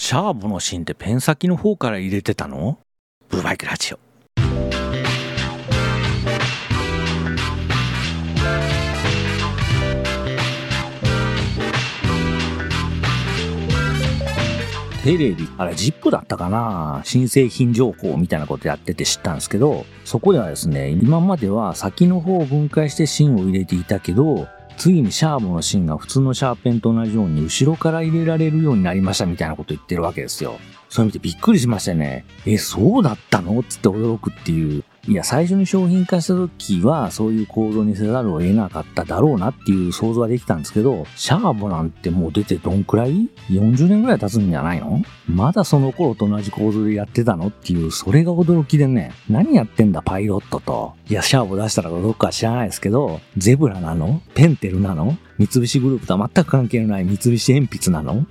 シャーボの芯ってペン先の方から入れてたの？ブーバイクラジオ。テレビ、あれ、ジップだったかな？新製品情報みたいなことやってて知ったんですけど、そこではですね、今までは先の方を分解して芯を入れていたけど、次にシャーボの芯が普通のシャーペンと同じように後ろから入れられるようになりましたみたいなこと言ってるわけですよ。それ見てびっくりしましたね。え、そうだったの？つって驚くっていう。いや、最初に商品化した時は、そういう構造にせざるを得なかっただろうなっていう想像はできたんですけど、シャーボなんてもう出てどんくらい ?40 年ぐらい経つんじゃないの？まだその頃と同じ構造でやってたのっていう、それが驚きでね、何やってんだパイロットと？いや、シャーボ出したらどっか知らないですけど、ゼブラなの？ペンテルなの？三菱グループとは全く関係のない三菱鉛筆なの？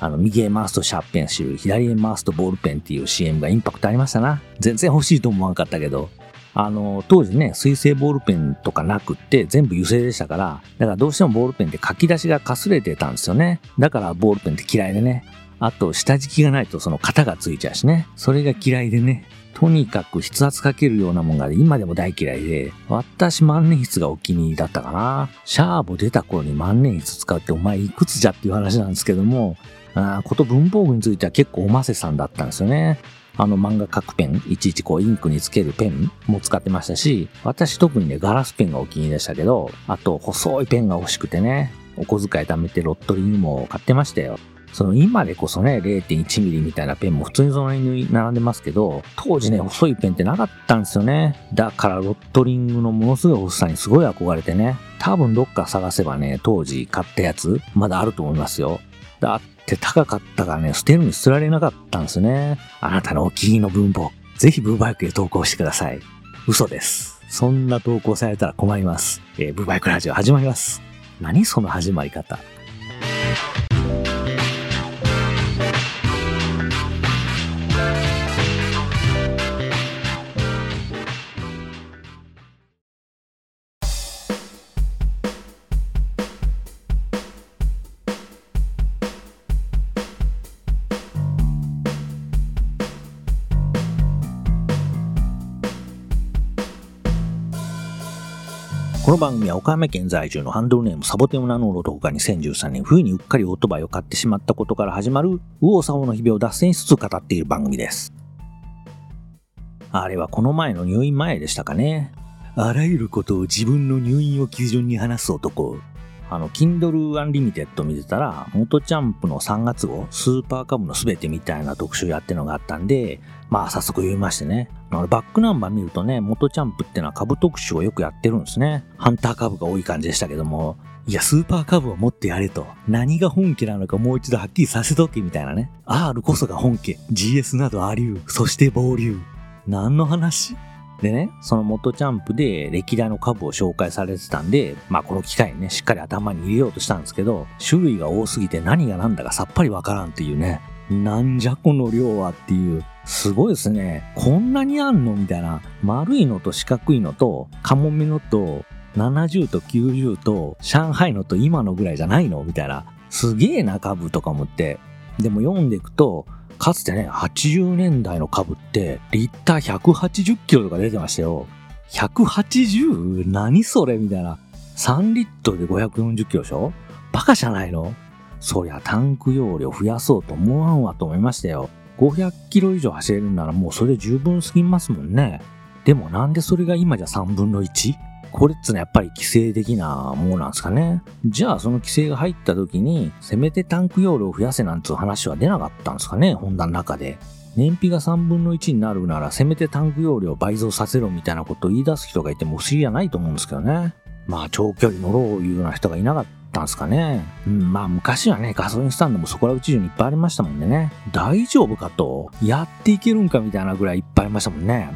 あの、右へ回すとシャーペンシル、左へ回すとボールペンっていう CM がインパクトありましたな。全然欲しいと思わんかったけど。あの、当時ね、水性ボールペンとかなくって全部油性でしたから、だからどうしてもボールペンって書き出しがかすれてたんですよね。だからボールペンって嫌いでね。あと、下敷きがないとその型がついちゃうしね。それが嫌いでね。とにかく筆圧かけるようなもんが今でも大嫌いで、私万年筆がお気に入りだったかな。シャーボ出た頃に万年筆使うってお前いくつじゃっていう話なんですけども、あこと文房具については結構おませさんだったんですよね。あの漫画描くペン、いちいちこうインクにつけるペンも使ってましたし、私特にね、ガラスペンがお気に入りでしたけど、あと細いペンが欲しくてね、お小遣い貯めてロットリングも買ってましたよ。その今でこそね、0.1ミリみたいなペンも普通にその辺に並んでますけど、当時ね、細いペンってなかったんですよね。だからロットリングのものすごい細さにすごい憧れてね。多分どっか探せばね、当時買ったやつ、まだあると思いますよ。だって高かったからね、捨てるに捨てられなかったんですね。あなたのお気に入りの文法、ぜひブーバイクへ投稿してください。嘘です。そんな投稿されたら困ります。えー、ブーバイクラジオ始まります。何その始まり方。この番組は岡山県在住のハンドルネームサボテンを名乗る男が2013年冬にうっかりオートバイを買ってしまったことから始まる右往左往の日々を脱線しつつ語っている番組です。あれはこの前の入院前でしたかね。あらゆることを自分の入院を基準に話す男。あの、Kindle Unlimited 見てたら、元チャンプの3月号、スーパーカブのすべてみたいな特集やってるのがあったんで、まあ早速読みましてね。バックナンバー見るとね、元チャンプってのは株特集をよくやってるんですね。ハンター株が多い感じでしたけども、いや、スーパー株を持ってやれと。何が本家なのかもう一度はっきりさせとけみたいなね。R こそが本家。GS などありう。そして暴流。何の話？でね、その元チャンプで歴代の株を紹介されてたんで、まあこの機会にね、しっかり頭に入れようとしたんですけど、種類が多すぎて何が何だかさっぱりわからんっていうね、なんじゃこの量はっていう、すごいですね。こんなにあんのみたいな。丸いのと四角いのと、カモメのと、70と90と、上海のと今のぐらいじゃないのみたいな。すげえな株とか思って。でも読んでいくと、かつてね、80年代の株って、リッター180キロとか出てましたよ。180? 何それ？みたいな。3リットルで540キロでしょ？バカじゃないの？そりゃタンク容量増やそうと思わんわと思いましたよ。500キロ以上走れるならもうそれ十分すぎますもんね。でもなんでそれが今じゃ3分の 1? これっつうのはやっぱり規制的なものなんですかね。じゃあその規制が入った時に、せめてタンク容量を増やせなんつう話は出なかったんですかね、ホンダの中で。燃費が3分の1になるなら、せめてタンク容量を倍増させろみたいなことを言い出す人がいても不思議じゃないと思うんですけどね。まあ長距離乗ろういうような人がいなかったんですかね。うん、まあ昔はね、ガソリンスタンドもそこらうち中にいっぱいありましたもんでね。大丈夫かと、やっていけるんかみたいなぐらいいっぱいありましたもんね。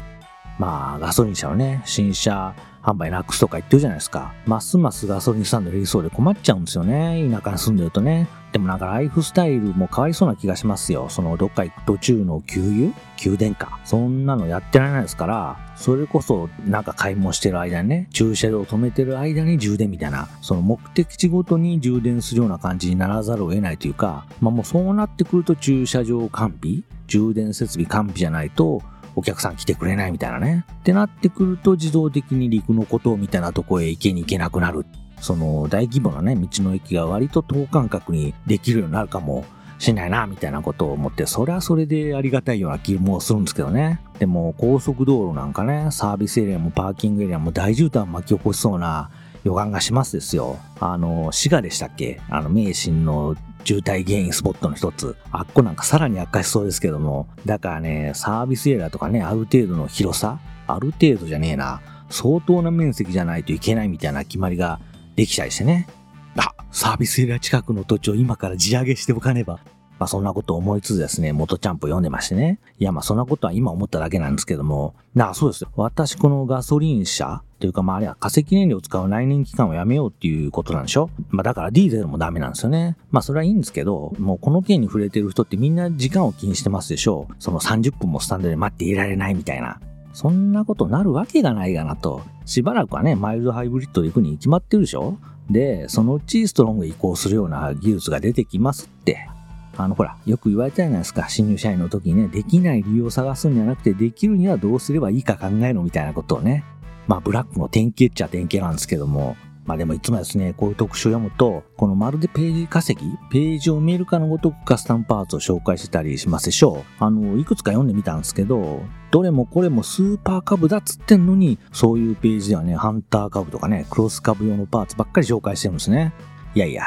まあガソリン車はね、新車販売なくすとか言ってるじゃないですか。ますますガソリンスタンド減りそうで困っちゃうんですよね。田舎に住んでるとね。でもなんかライフスタイルも変わりそうな気がしますよ。そのどっか行く途中の給油？給電か。そんなのやってられないですから、それこそなんか買い物してる間にね、駐車場を止めてる間に充電みたいな、その目的地ごとに充電するような感じにならざるを得ないというか、まあもうそうなってくると駐車場完備？充電設備完備じゃないと、お客さん来てくれないみたいなね。ってなってくると自動的に陸のことみたいなとこへ行けに行けなくなる。その大規模なね、道の駅が割と等間隔にできるようになるかもしないな、みたいなことを思って、それはそれでありがたいような気もするんですけどね。でも高速道路なんかね、サービスエリアもパーキングエリアも大渋滞巻き起こしそうな予感がしますですよ。あの、滋賀でしたっけ？あの、名神の渋滞原因スポットの一つ。あっこなんかさらに悪化しそうですけども。だからね、サービスエリアとかね、ある程度の広さ？ある程度じゃねえな。相当な面積じゃないといけないみたいな決まりができちゃいしてね。あ、サービスエリア近くの土地を今から地上げしておかねば。まあそんなことを思いつつですね、元チャンプ読んでましてね。いやまあそんなことは今思っただけなんですけども。なあ、そうですよ。私このガソリン車というかまああれは化石燃料を使う内燃機関をやめようっていうことなんでしょ？まあだからディーゼルもダメなんですよね。まあそれはいいんですけど、もうこの件に触れてる人ってみんな時間を気にしてますでしょう。その30分もスタンドで待っていられないみたいな。そんなことなるわけがないがなと。しばらくはね、マイルドハイブリッドで行くに決まってるでしょ？で、そのうちストロング移行するような技術が出てきますって。あの、ほら、よく言われたじゃないですか。新入社員の時にね、できない理由を探すんじゃなくて、できるにはどうすればいいか考えろみたいなことをね。まあ、ブラックの典型っちゃ典型なんですけども、まあでもいつもですね、こういう特集を読むと、このまるでページ稼ぎ、ページを見るかのごとくカスタムパーツを紹介してたりしますでしょう。あの、いくつか読んでみたんですけど、どれもこれもスーパー株だっつってんのに、そういうページではね、ハンター株とかね、クロス株用のパーツばっかり紹介してるんですね。いやいや、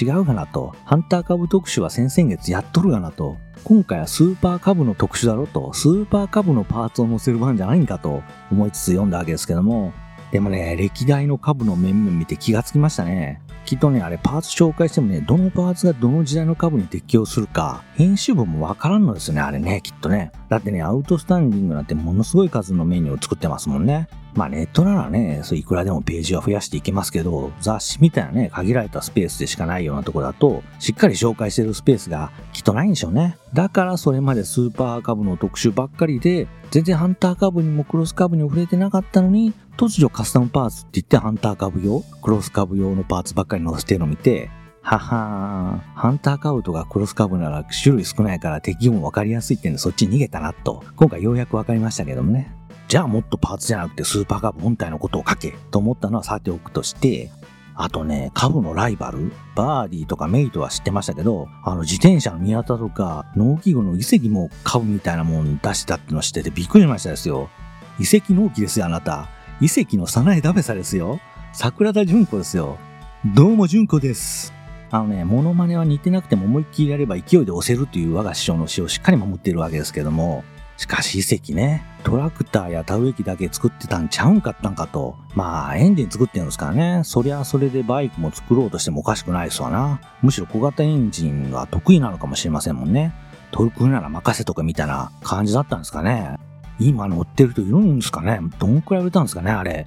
違うがなと。ハンター株特集は先々月やっとるがなと。今回はスーパー株の特集だろと。スーパー株のパーツを載せる番じゃないんかと思いつつ読んだわけですけども、でもね、歴代の株の面々見て気がつきましたね。きっとね、あれパーツ紹介してもね、どのパーツがどの時代の株に適用するか、編集部もわからんのですよね、あれね、きっとね。だってね、アウトスタンディングなんてものすごい数のメニューを作ってますもんね。まあネットならね、そういくらでもページは増やしていけますけど、雑誌みたいなね、限られたスペースでしかないようなとこだと、しっかり紹介してるスペースがきっとないんでしょうね。だからそれまでスーパー株の特集ばっかりで、全然ハンター株にもクロス株にも触れてなかったのに、突如カスタムパーツって言ってハンター株用、クロス株用のパーツばっかり載せてるのを見て、ははーハンター株とかクロス株なら種類少ないから敵もわかりやすいってんでそっちに逃げたなと、今回ようやくわかりましたけどもね。じゃあもっとパーツじゃなくてスーパーカブ本体のことを書けと思ったのはさておくとして、あとね、株のライバルバーディーとかメイトは知ってましたけど、あの自転車の宮田とか農機具の遺跡も株みたいなもん出したっての知っててびっくりしましたですよ。遺跡納期ですよ、あなた。遺跡の早苗ダベサですよ。桜田淳子ですよ。どうも淳子です。あのね、モノマネは似てなくても思いっきりやれば勢いで押せるという我が師匠の詩をしっかり守っているわけですけども、しかし遺跡ね、トラクターや田植え機だけ作ってたんちゃうんかったんかと。まあ、エンジン作ってるんですからね。そりゃそれでバイクも作ろうとしてもおかしくないですわな。むしろ小型エンジンが得意なのかもしれませんもんね。トルクなら任せとかみたいな感じだったんですかね。今乗ってる人いるんですかね？どんくらい売れたんですかね？あれ。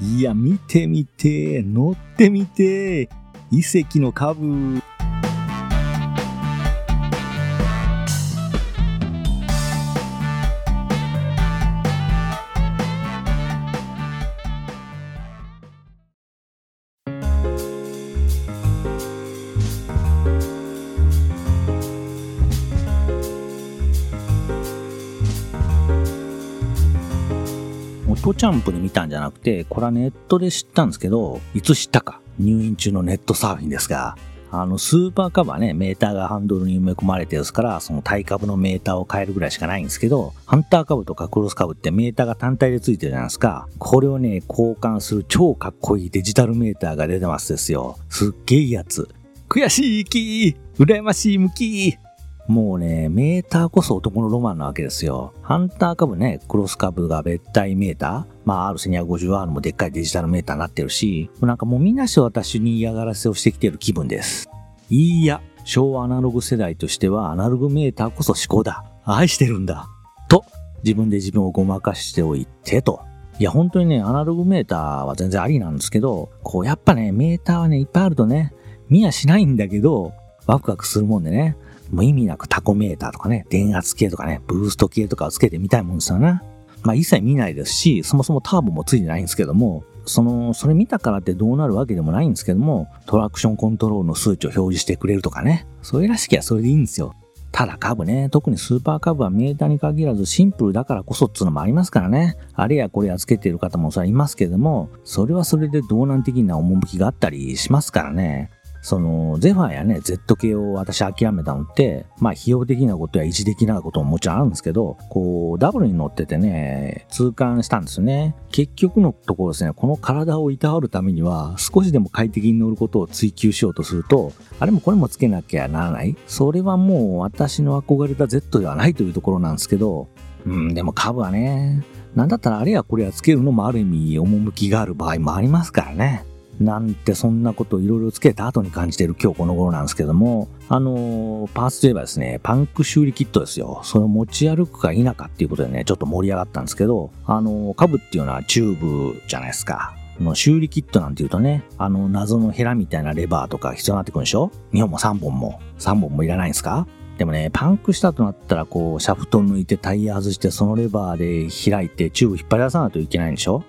いや、見てみて、乗ってみて、遺跡の株。チャンプで見たんじゃなくて、これはネットで知ったんですけど、いつ知ったか。入院中のネットサーフィンですが、あの、スーパーカブはね、メーターがハンドルに埋め込まれてですから、その対株のメーターを変えるぐらいしかないんですけど、ハンター株とかクロス株ってメーターが単体でついてるじゃないですか。これをね、交換する超かっこいいデジタルメーターが出てますですよ。すっげえやつ。悔しい気羨ましい向きもうね、メーターこそ男のロマンなわけですよ。ハンター株ね、クロス株が別体メーターまあ R1250R もでっかいデジタルメーターになってるし、なんかもうみんなして私に嫌がらせをしてきてる気分です。いいや、昭和アナログ世代としてはアナログメーターこそ思考だ。愛してるんだ。と、自分で自分をごまかしておいてと。いや、本当にね、アナログメーターは全然ありなんですけど、こう、やっぱね、メーターはね、いっぱいあるとね、見やしないんだけど、ワクワクするもんでね、もう意味なくタコメーターとかね、電圧計とかね、ブースト計とかをつけてみたいもんですよな。まあ一切見ないですし、そもそもターボもついてないんですけども、その、それ見たからってどうなるわけでもないんですけども、トラクションコントロールの数値を表示してくれるとかね。それらしきゃそれでいいんですよ。ただ株ね、特にスーパー株はメーターに限らずシンプルだからこそっつうのもありますからね。あれやこれやつけてる方もそれはいますけども、それはそれで動難的な趣があったりしますからね。その、ゼファーやね、Z 系を私諦めたのって、まあ、費用的なことや維持的なことももちろんあるんですけど、こう、ダブルに乗っててね、痛感したんですね。結局のところですね、この体をいたわるためには、少しでも快適に乗ることを追求しようとすると、あれもこれもつけなきゃならないそれはもう私の憧れた Z ではないというところなんですけど、うん、でも株はね、なんだったらあれやこれやつけるのもある意味、趣がある場合もありますからね。なんてそんなことをいろいろつけた後に感じている今日この頃なんですけども、あのー、パーツといえばですね、パンク修理キットですよ。それを持ち歩くか否かっていうことでね、ちょっと盛り上がったんですけど、あのー、ブっていうのはチューブじゃないですか。の修理キットなんて言うとね、あの謎のヘラみたいなレバーとか必要になってくるんでしょ ?2 本も3本も、3本もいらないんですか？でもね、パンクしたとなったら、こう、シャフト抜いてタイヤ外して、そのレバーで開いて、チューブ引っ張り出さないといけないんでしょ？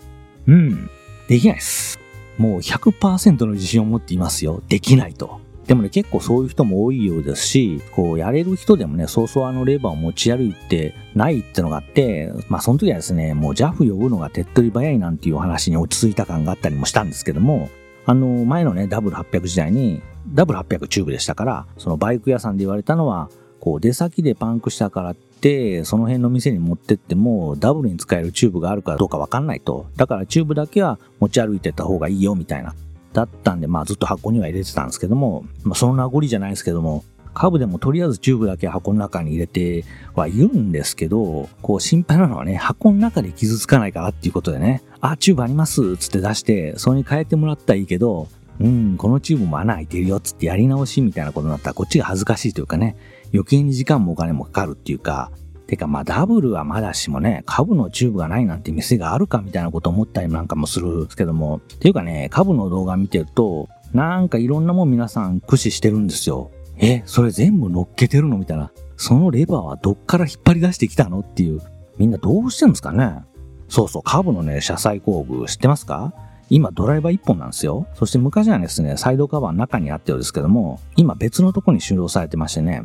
うん。できないです。もう100%の自信を持っていますよ。できないと。でもね、結構そういう人も多いようですし、こう、やれる人でもね、そうそうあのレバーを持ち歩いてないってのがあって、まあその時はですね、もう JAF 呼ぶのが手っ取り早いなんていう話に落ち着いた感があったりもしたんですけども、あの、前のね、W800 時代に、W800 チューブでしたから、そのバイク屋さんで言われたのは、こう、出先でパンクしたからって、その辺の店に持ってっても、ダブルに使えるチューブがあるかどうかわかんないと。だからチューブだけは持ち歩いてった方がいいよ、みたいな。だったんで、まあずっと箱には入れてたんですけども、まあその名残じゃないですけども、カブでもとりあえずチューブだけ箱の中に入れてはいるんですけど、こう心配なのはね、箱の中で傷つかないからっていうことでね、あ、チューブありますつって出して、それに変えてもらったらいいけど、うん、このチューブも穴開いてるよっつってやり直しみたいなことになったらこっちが恥ずかしいというかね、余計に時間もお金もかかるっていうか、てかまあダブルはまだしもね、カブのチューブがないなんて店があるかみたいなこと思ったりなんかもするんですけども、っていうかね、カブの動画見てると、なんかいろんなもん皆さん駆使してるんですよ。え、それ全部乗っけてるのみたいな。そのレバーはどっから引っ張り出してきたのっていう。みんなどうしてるんですかねそうそう、株のね、車載工具知ってますか？今ドライバー1本なんですよ。そして昔はですね、サイドカバーの中にあったようですけども、今別のとこに収納されてましてね、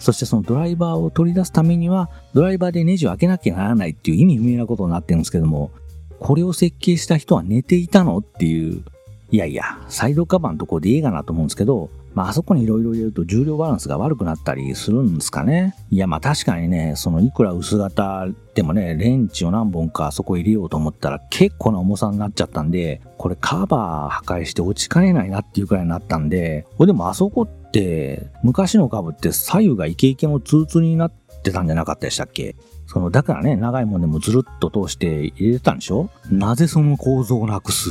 そしてそのドライバーを取り出すためには、ドライバーでネジを開けなきゃならないっていう意味不明なことになってるんですけども、これを設計した人は寝ていたのっていう、いやいや、サイドカバーのところでいいかなと思うんですけど、まあ、あそこに色々入れると重量バランスが悪くなったりするんですかね。いや、まあ確かにね、そのいくら薄型でもね、レンチを何本かあそこ入れようと思ったら結構な重さになっちゃったんで、これカバー破壊して落ちかねないなっていうくらいになったんで、これでもあそこって、昔の株って左右がイケイケのツーツーになってたんじゃなかったでしたっけ？その、だからね、長いもんでもずるっと通して入れてたんでしょ？なぜその構造をなくす？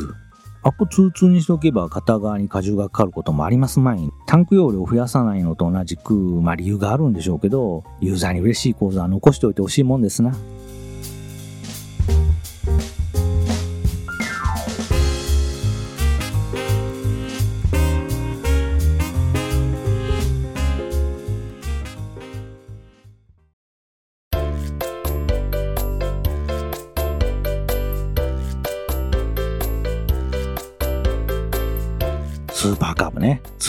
アコツーツーにしておけば片側に荷重がかかることもあります前に、タンク容量を増やさないのと同じく、まあ理由があるんでしょうけど、ユーザーに嬉しい構造は残しておいてほしいもんですな。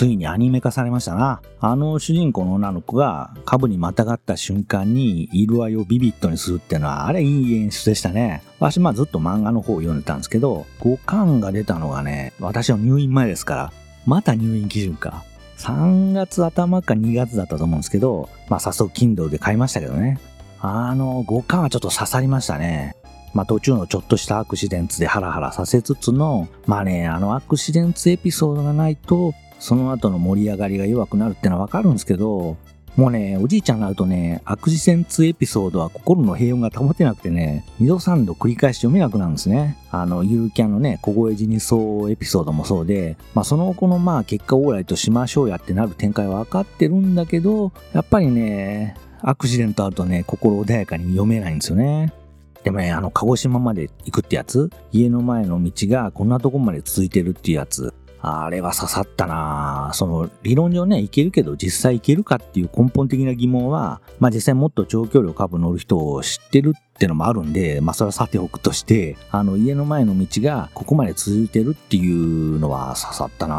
ついにアニメ化されましたな。あの主人公の女の子がカブにまたがった瞬間に色合いをビビッドにするっていうのは、あれいい演出でしたね。私まあずっと漫画の方を読んでたんですけど、5巻が出たのがね、私の入院前ですから、また入院基準か。3月頭か2月だったと思うんですけど、まあ早速 Kindle で買いましたけどね。あの5巻はちょっと刺さりましたね。まあ途中のちょっとしたアクシデンツでハラハラさせつつの、まあね、あのアクシデンツエピソードがないと、その後の盛り上がりが弱くなるってのはわかるんですけど、もうね、おじいちゃんになるとね、アクシデンツエピソードは心の平穏が保てなくてね、二度三度繰り返し読めなくなるんですね。あの、ゆるキャンのね、小声死にそうエピソードもそうで、まあその後のまあ結果オーライとしましょうやってなる展開はわかってるんだけど、やっぱりね、アクシデントあるとね、心穏やかに読めないんですよね。でもね、あの、鹿児島まで行くってやつ家の前の道がこんなとこまで続いてるっていうやつ。あれは刺さったな。その理論上ね、いけるけど実際いけるかっていう根本的な疑問は、まあ実際もっと長距離を株乗る人を知ってるってのもあるんで、まあそれはさておくとして、あの家の前の道がここまで続いてるっていうのは刺さったな。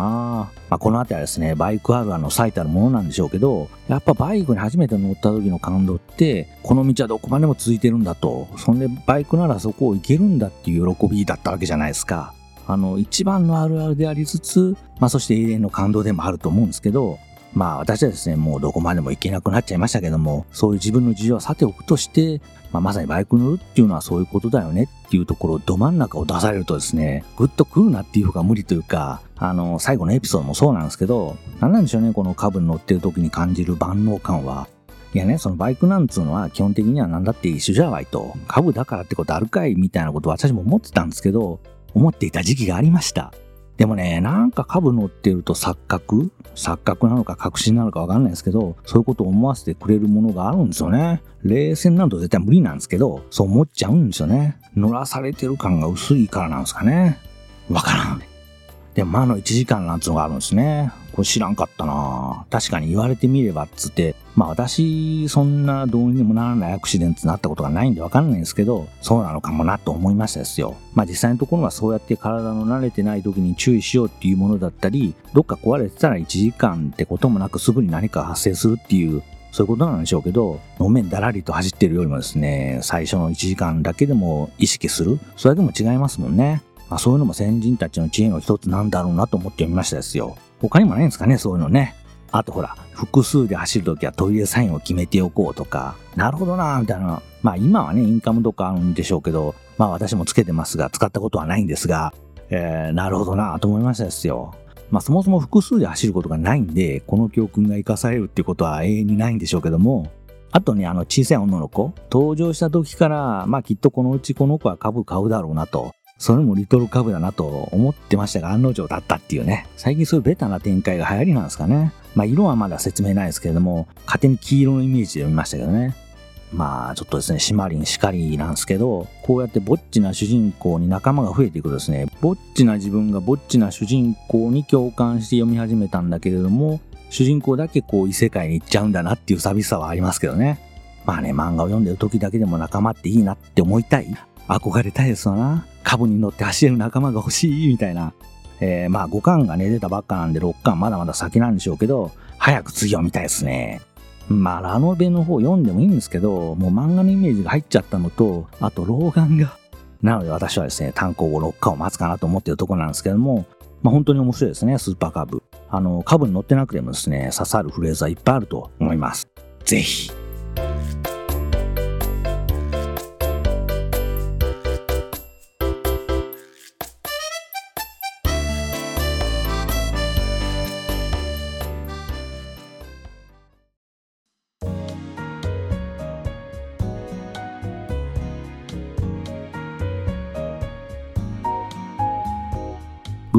まあこの辺りはですね、バイクあるあるの最たるものなんでしょうけど、やっぱバイクに初めて乗った時の感動って、この道はどこまでも続いてるんだと、そんでバイクならそこを行けるんだっていう喜びだったわけじゃないですか。あの、一番のあるあるでありつつ、まあそして永遠の感動でもあると思うんですけど、まあ私はですね、もうどこまでも行けなくなっちゃいましたけども、そういう自分の事情はさておくとして、まあ、まさにバイク乗るっていうのはそういうことだよねっていうところ、ど真ん中を出されるとですね、ぐっと来るなっていうのが無理というか、あの、最後のエピソードもそうなんですけど、なんなんでしょうね、この株に乗ってる時に感じる万能感は。いやね、そのバイクなんつうのは基本的には何だって一緒じゃわいと、株だからってことあるかいみたいなことを私も思ってたんですけど、思っていた時期がありました。でもね、なんか株乗ってると錯覚？錯覚なのか確信なのかわかんないですけど、そういうことを思わせてくれるものがあるんですよね。冷戦なんと絶対無理なんですけど、そう思っちゃうんですよね。乗らされてる感が薄いからなんですかね。わからん。でも、まあの1時間なんつうのがあるんですね。これ知らんかったな確かに言われてみればっつって、まあ私、そんなどうにもならないアクシデントになったことがないんでわかんないんですけど、そうなのかもなと思いましたですよ。まあ実際のところはそうやって体の慣れてない時に注意しようっていうものだったり、どっか壊れてたら1時間ってこともなくすぐに何か発生するっていう、そういうことなんでしょうけど、路面だらりと走ってるよりもですね、最初の1時間だけでも意識する、それでも違いますもんね。まあそういうのも先人たちの知恵の一つなんだろうなと思ってみましたですよ。他にもないんですかね、そういうのね。あとほら、複数で走るときはトイレサインを決めておこうとか、なるほどなみたいな。まあ今はね、インカムとかあるんでしょうけど、まあ私もつけてますが、使ったことはないんですが、えー、なるほどなと思いましたですよ。まあそもそも複数で走ることがないんで、この教訓が活かされるっていうことは永遠にないんでしょうけども、あとね、あの小さい女の子、登場した時から、まあきっとこのうちこの子は株買うだろうなと。それもリトルカブだなと思ってましたが案の定だったっていうね。最近そういうベタな展開が流行りなんですかね。まあ色はまだ説明ないですけれども、勝手に黄色のイメージで読みましたけどね。まあちょっとですね、シマリンしかりなんですけど、こうやってぼっちな主人公に仲間が増えていくとですね、ぼっちな自分がぼっちな主人公に共感して読み始めたんだけれども、主人公だけこう異世界に行っちゃうんだなっていう寂しさはありますけどね。まあね、漫画を読んでる時だけでも仲間っていいなって思いたい。憧れたいですわな。株に乗って走れる仲間が欲しい、みたいな。えー、まあ5巻がね、出たばっかなんで6巻まだまだ先なんでしょうけど、早く次を見たいですね。まあ、ラノベの方読んでもいいんですけど、もう漫画のイメージが入っちゃったのと、あと老眼が。なので私はですね、単行後6巻を待つかなと思ってるところなんですけども、まあ本当に面白いですね、スーパーカブ。あの、株に乗ってなくてもですね、刺さるフレーズはいっぱいあると思います。ぜひ。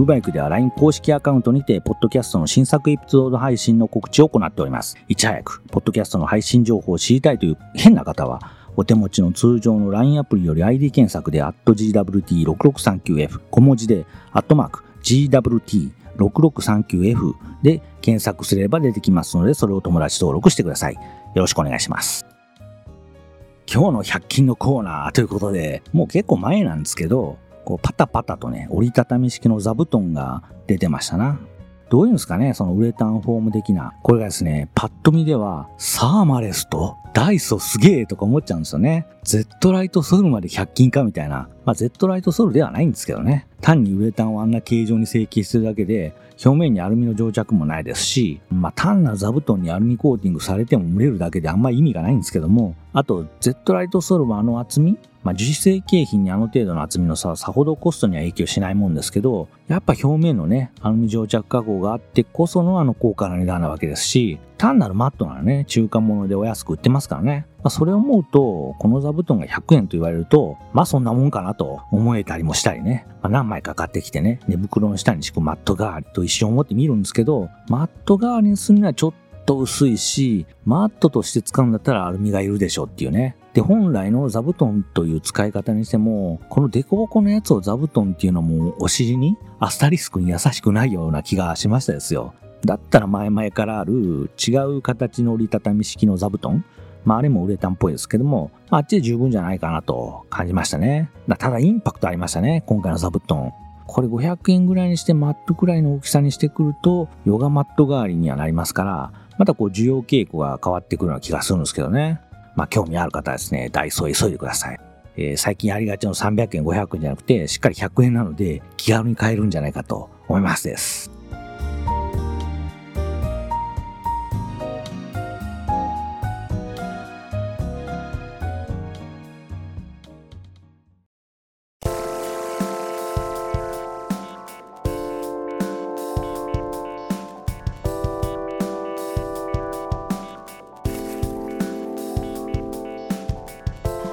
ブーバイクでは LINE 公式アカウントにて、ポッドキャストの新作エピソード配信の告知を行っております。いち早く、ポッドキャストの配信情報を知りたいという変な方は、お手持ちの通常の LINE アプリより ID 検索で、GWT6639F、小文字で、アットマーク、GWT6639F で検索すれば出てきますので、それを友達登録してください。よろしくお願いします。今日の100均のコーナーということで、もう結構前なんですけど、こうパタパタとね、折りたたみ式の座布団が出てましたな。どういうんですかね、そのウレタンフォーム的な。これがですね、パッと見では、サーマレスとダイソーすげえとか思っちゃうんですよね。Z ライトソルまで100均かみたいな。まあ、Z ライトソールではないんですけどね。単にウレタンをあんな形状に成形してるだけで、表面にアルミの蒸着もないですし、まあ、単な座布団にアルミコーティングされても蒸れるだけであんまり意味がないんですけども、あと、Z ライトソールはあの厚みまあ、樹脂製景品にあの程度の厚みの差はさほどコストには影響しないもんですけど、やっぱ表面のね、アルミ蒸着加工があってこそのあの高価な値段なわけですし、単なるマットならね、中華物でお安く売ってますからね。まあ、それを思うと、この座布団が100円と言われると、まあそんなもんかなと思えたりもしたりね。まあ、何枚か買ってきてね、寝袋の下に敷くマット代わりと一瞬思ってみるんですけど、マット代わりにするにはちょっと薄いし、マットとして使うんだったらアルミがいるでしょうっていうね。で、本来の座布団という使い方にしても、このデコボコのやつを座布団っていうのもお尻にアスタリスクに優しくないような気がしましたですよ。だったら前々からある違う形の折りたたみ式の座布団まあ、あれもウレタンっぽいですけども、あ、っちで十分じゃないかなと感じましたね。ただインパクトありましたね、今回の座布団。これ500円ぐらいにしてマットくらいの大きさにしてくると、ヨガマット代わりにはなりますから、またこう需要傾向が変わってくるような気がするんですけどね。まあ興味ある方はですね、ダイソー急いでください。えー、最近ありがちの300円、500円じゃなくて、しっかり100円なので気軽に買えるんじゃないかと思いますです。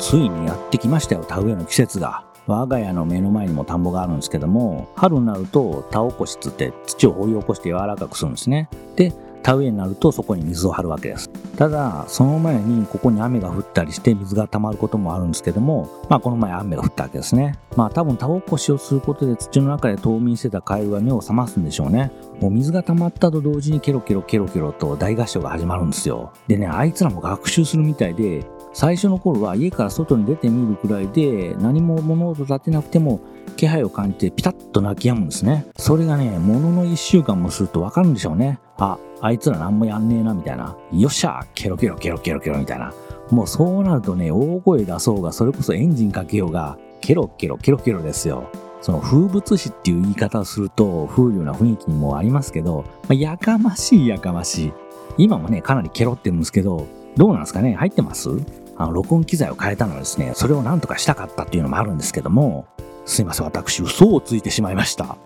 ついにやってきましたよ、田植えの季節が。我が家の目の前にも田んぼがあるんですけども、春になると田起こしつって土を掘り起こして柔らかくするんですね。で、田植えになるとそこに水を張るわけです。ただ、その前にここに雨が降ったりして水が溜まることもあるんですけども、まあこの前雨が降ったわけですね。まあ多分田起こしをすることで土の中で冬眠してたカエルが目を覚ますんでしょうね。もう水が溜まったと同時にケロケロケロケロと大合唱が始まるんですよ。でね、あいつらも学習するみたいで、最初の頃は家から外に出てみるくらいで何も物音立てなくても気配を感じてピタッと泣き止むんですね。それがね、ものの一週間もするとわかるんでしょうね。あ、あいつら何もやんねえなみたいな。よっしゃケロケロケロケロケロみたいな。もうそうなるとね、大声出そうが、それこそエンジンかけようが、ケロケロケロケロですよ。その風物詩っていう言い方をすると風流な雰囲気にもありますけど、まあ、やかましいやかましい。今もね、かなりケロってるんですけど、どうなんですかね？入ってます？あの、録音機材を変えたのはですね、それを何とかしたかったっていうのもあるんですけども、すいません、私、嘘をついてしまいました。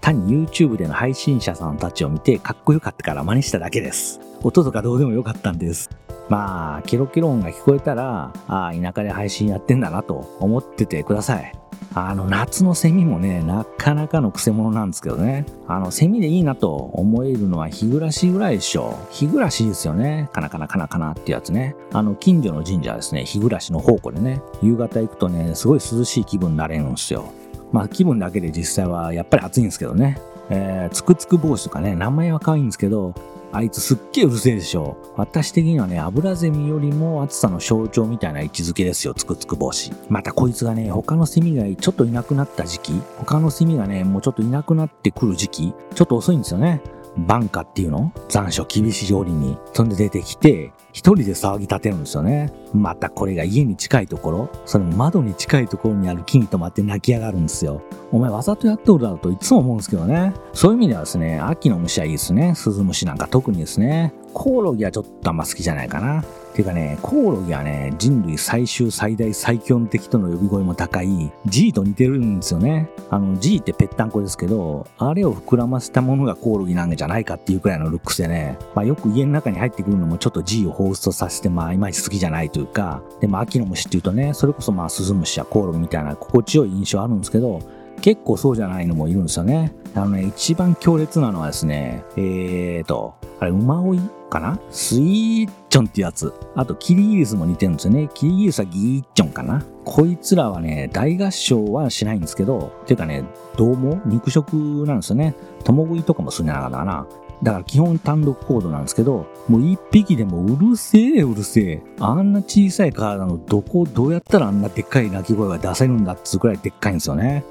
単に YouTube での配信者さんたちを見てかっこよかったから真似しただけです。音とかどうでもよかったんです。まあ、キロキロ音が聞こえたら、ああ、田舎で配信やってんだなと思っててください。あの、夏のセミもね、なかなかの癖者なんですけどね。あの、セミでいいなと思えるのは日暮らしぐらいでしょう。日暮らしですよね。かなかなかなかなってやつね。あの、近所の神社ですね、日暮らしの宝庫でね、夕方行くとね、すごい涼しい気分になれるんですよ。まあ、気分だけで実際はやっぱり暑いんですけどね。えー、つくつく帽子とかね、名前は可愛いんですけど、あいつすっげえうるせえでしょ。私的にはね、アブラゼミよりも暑さの象徴みたいな位置づけですよ、つくつく帽子。またこいつがね、他のセミがちょっといなくなった時期、他のセミがね、もうちょっといなくなってくる時期、ちょっと遅いんですよね。バンカっていうの？残暑厳しい料理に。そんで出てきて、一人で騒ぎ立てるんですよね。またこれが家に近いところ、それも窓に近いところにある木に止まって泣き上がるんですよ。お前わざとやっとるだろうといつも思うんですけどね。そういう意味ではですね、秋の虫はいいですね。鈴虫なんか特にですね。コオロギはちょっとあんま好きじゃないかな。ていうかね、コオロギはね、人類最終最大最強の敵との呼び声も高い G と似てるんですよね。あの G ってぺったんこですけど、あれを膨らませたものがコオロギなんじゃないかっていうくらいのルックスでね、まあよく家の中に入ってくるのもちょっと G を放出させて、まあいまいち好きじゃないというか、でも秋の虫っていうとね、それこそまあスズムシやコオロギみたいな心地よい印象あるんですけど、結構そうじゃないのもいるんですよね。あのね、一番強烈なのはですね、えーと、あれ、馬追いかな？スイーチョンってやつ。あと、キリギリスも似てるんですよね。キリギリスはギーチョンかな？こいつらはね、大合唱はしないんですけど、ていうかね、どうも肉食なんですよね。共食いとかもするんじゃなかったかな？だから基本単独行動なんですけど、もう一匹でもうるせえうるせえ。あんな小さい体のどこ、どうやったらあんなでっかい鳴き声が出せるんだっつうくらいでっかいんですよね。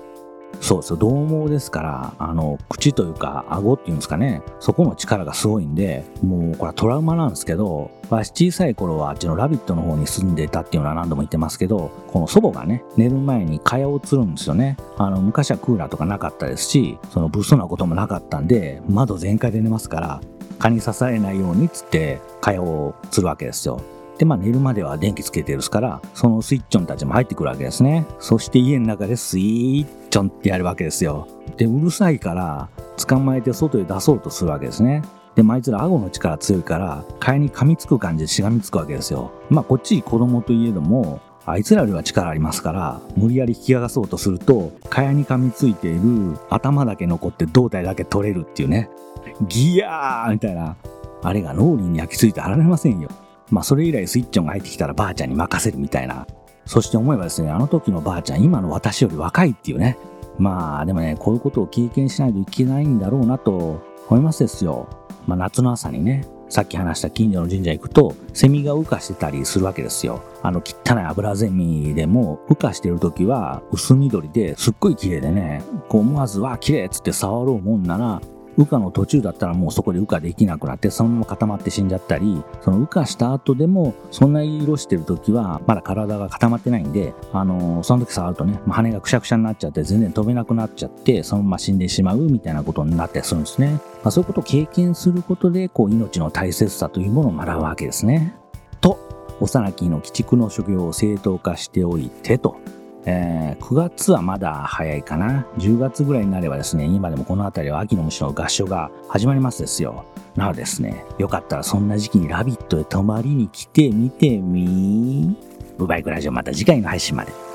そうそう、獰猛ですから、あの、口というか、顎っていうんですかね、そこの力がすごいんで、もう、これはトラウマなんですけど、私小さい頃はあっちのラビットの方に住んでたっていうのは何度も言ってますけど、この祖母がね、寝る前に蚊帳を釣るんですよね。あの、昔はクーラーとかなかったですし、その物騒なこともなかったんで、窓全開で寝ますから、蚊に刺されないようにっつって、蚊帳を釣るわけですよ。で、まあ寝るまでは電気つけてるですから、そのスイッチョンたちも入ってくるわけですね。そして家の中でスイッチョンってやるわけですよ。で、うるさいから、捕まえて外へ出そうとするわけですね。で、まあ、いつら顎の力強いから、蚊に噛みつく感じでしがみつくわけですよ。まあ、こっち子供といえども、あいつらよりは力ありますから、無理やり引き剥がそうとすると、蚊帳に噛みついている頭だけ残って胴体だけ取れるっていうね。ギヤーみたいな。あれが脳裏に焼き付いて貼られませんよ。まあそれ以来スイッチョンが入ってきたらばあちゃんに任せるみたいな。そして思えばですね、あの時のばあちゃん、今の私より若いっていうね。まあでもね、こういうことを経験しないといけないんだろうなと思いますですよ。まあ夏の朝にね、さっき話した近所の神社行くと、セミが羽化してたりするわけですよ。あの汚い油ゼミでも、羽化してる時は薄緑ですっごい綺麗でね、こう思わずは綺麗っつって触ろうもんなら、羽化の途中だったらもうそこで羽化できなくなってそのまま固まって死んじゃったり、その羽化した後でもそんな色してる時はまだ体が固まってないんで、あのー、その時触るとね、羽がくしゃくしゃになっちゃって全然飛べなくなっちゃって、そのまま死んでしまうみたいなことになったりするんですね。まあ、そういうことを経験することで、こう命の大切さというものを学ぶわけですね。と、幼きの鬼畜の職業を正当化しておいてとえー、9月はまだ早いかな。10月ぐらいになればですね、今でもこの辺りは秋の虫の合唱が始まりますですよ。なのでですね、よかったらそんな時期にラビットへ泊まりに来てみてみー。ブバイクラジオまた次回の配信まで。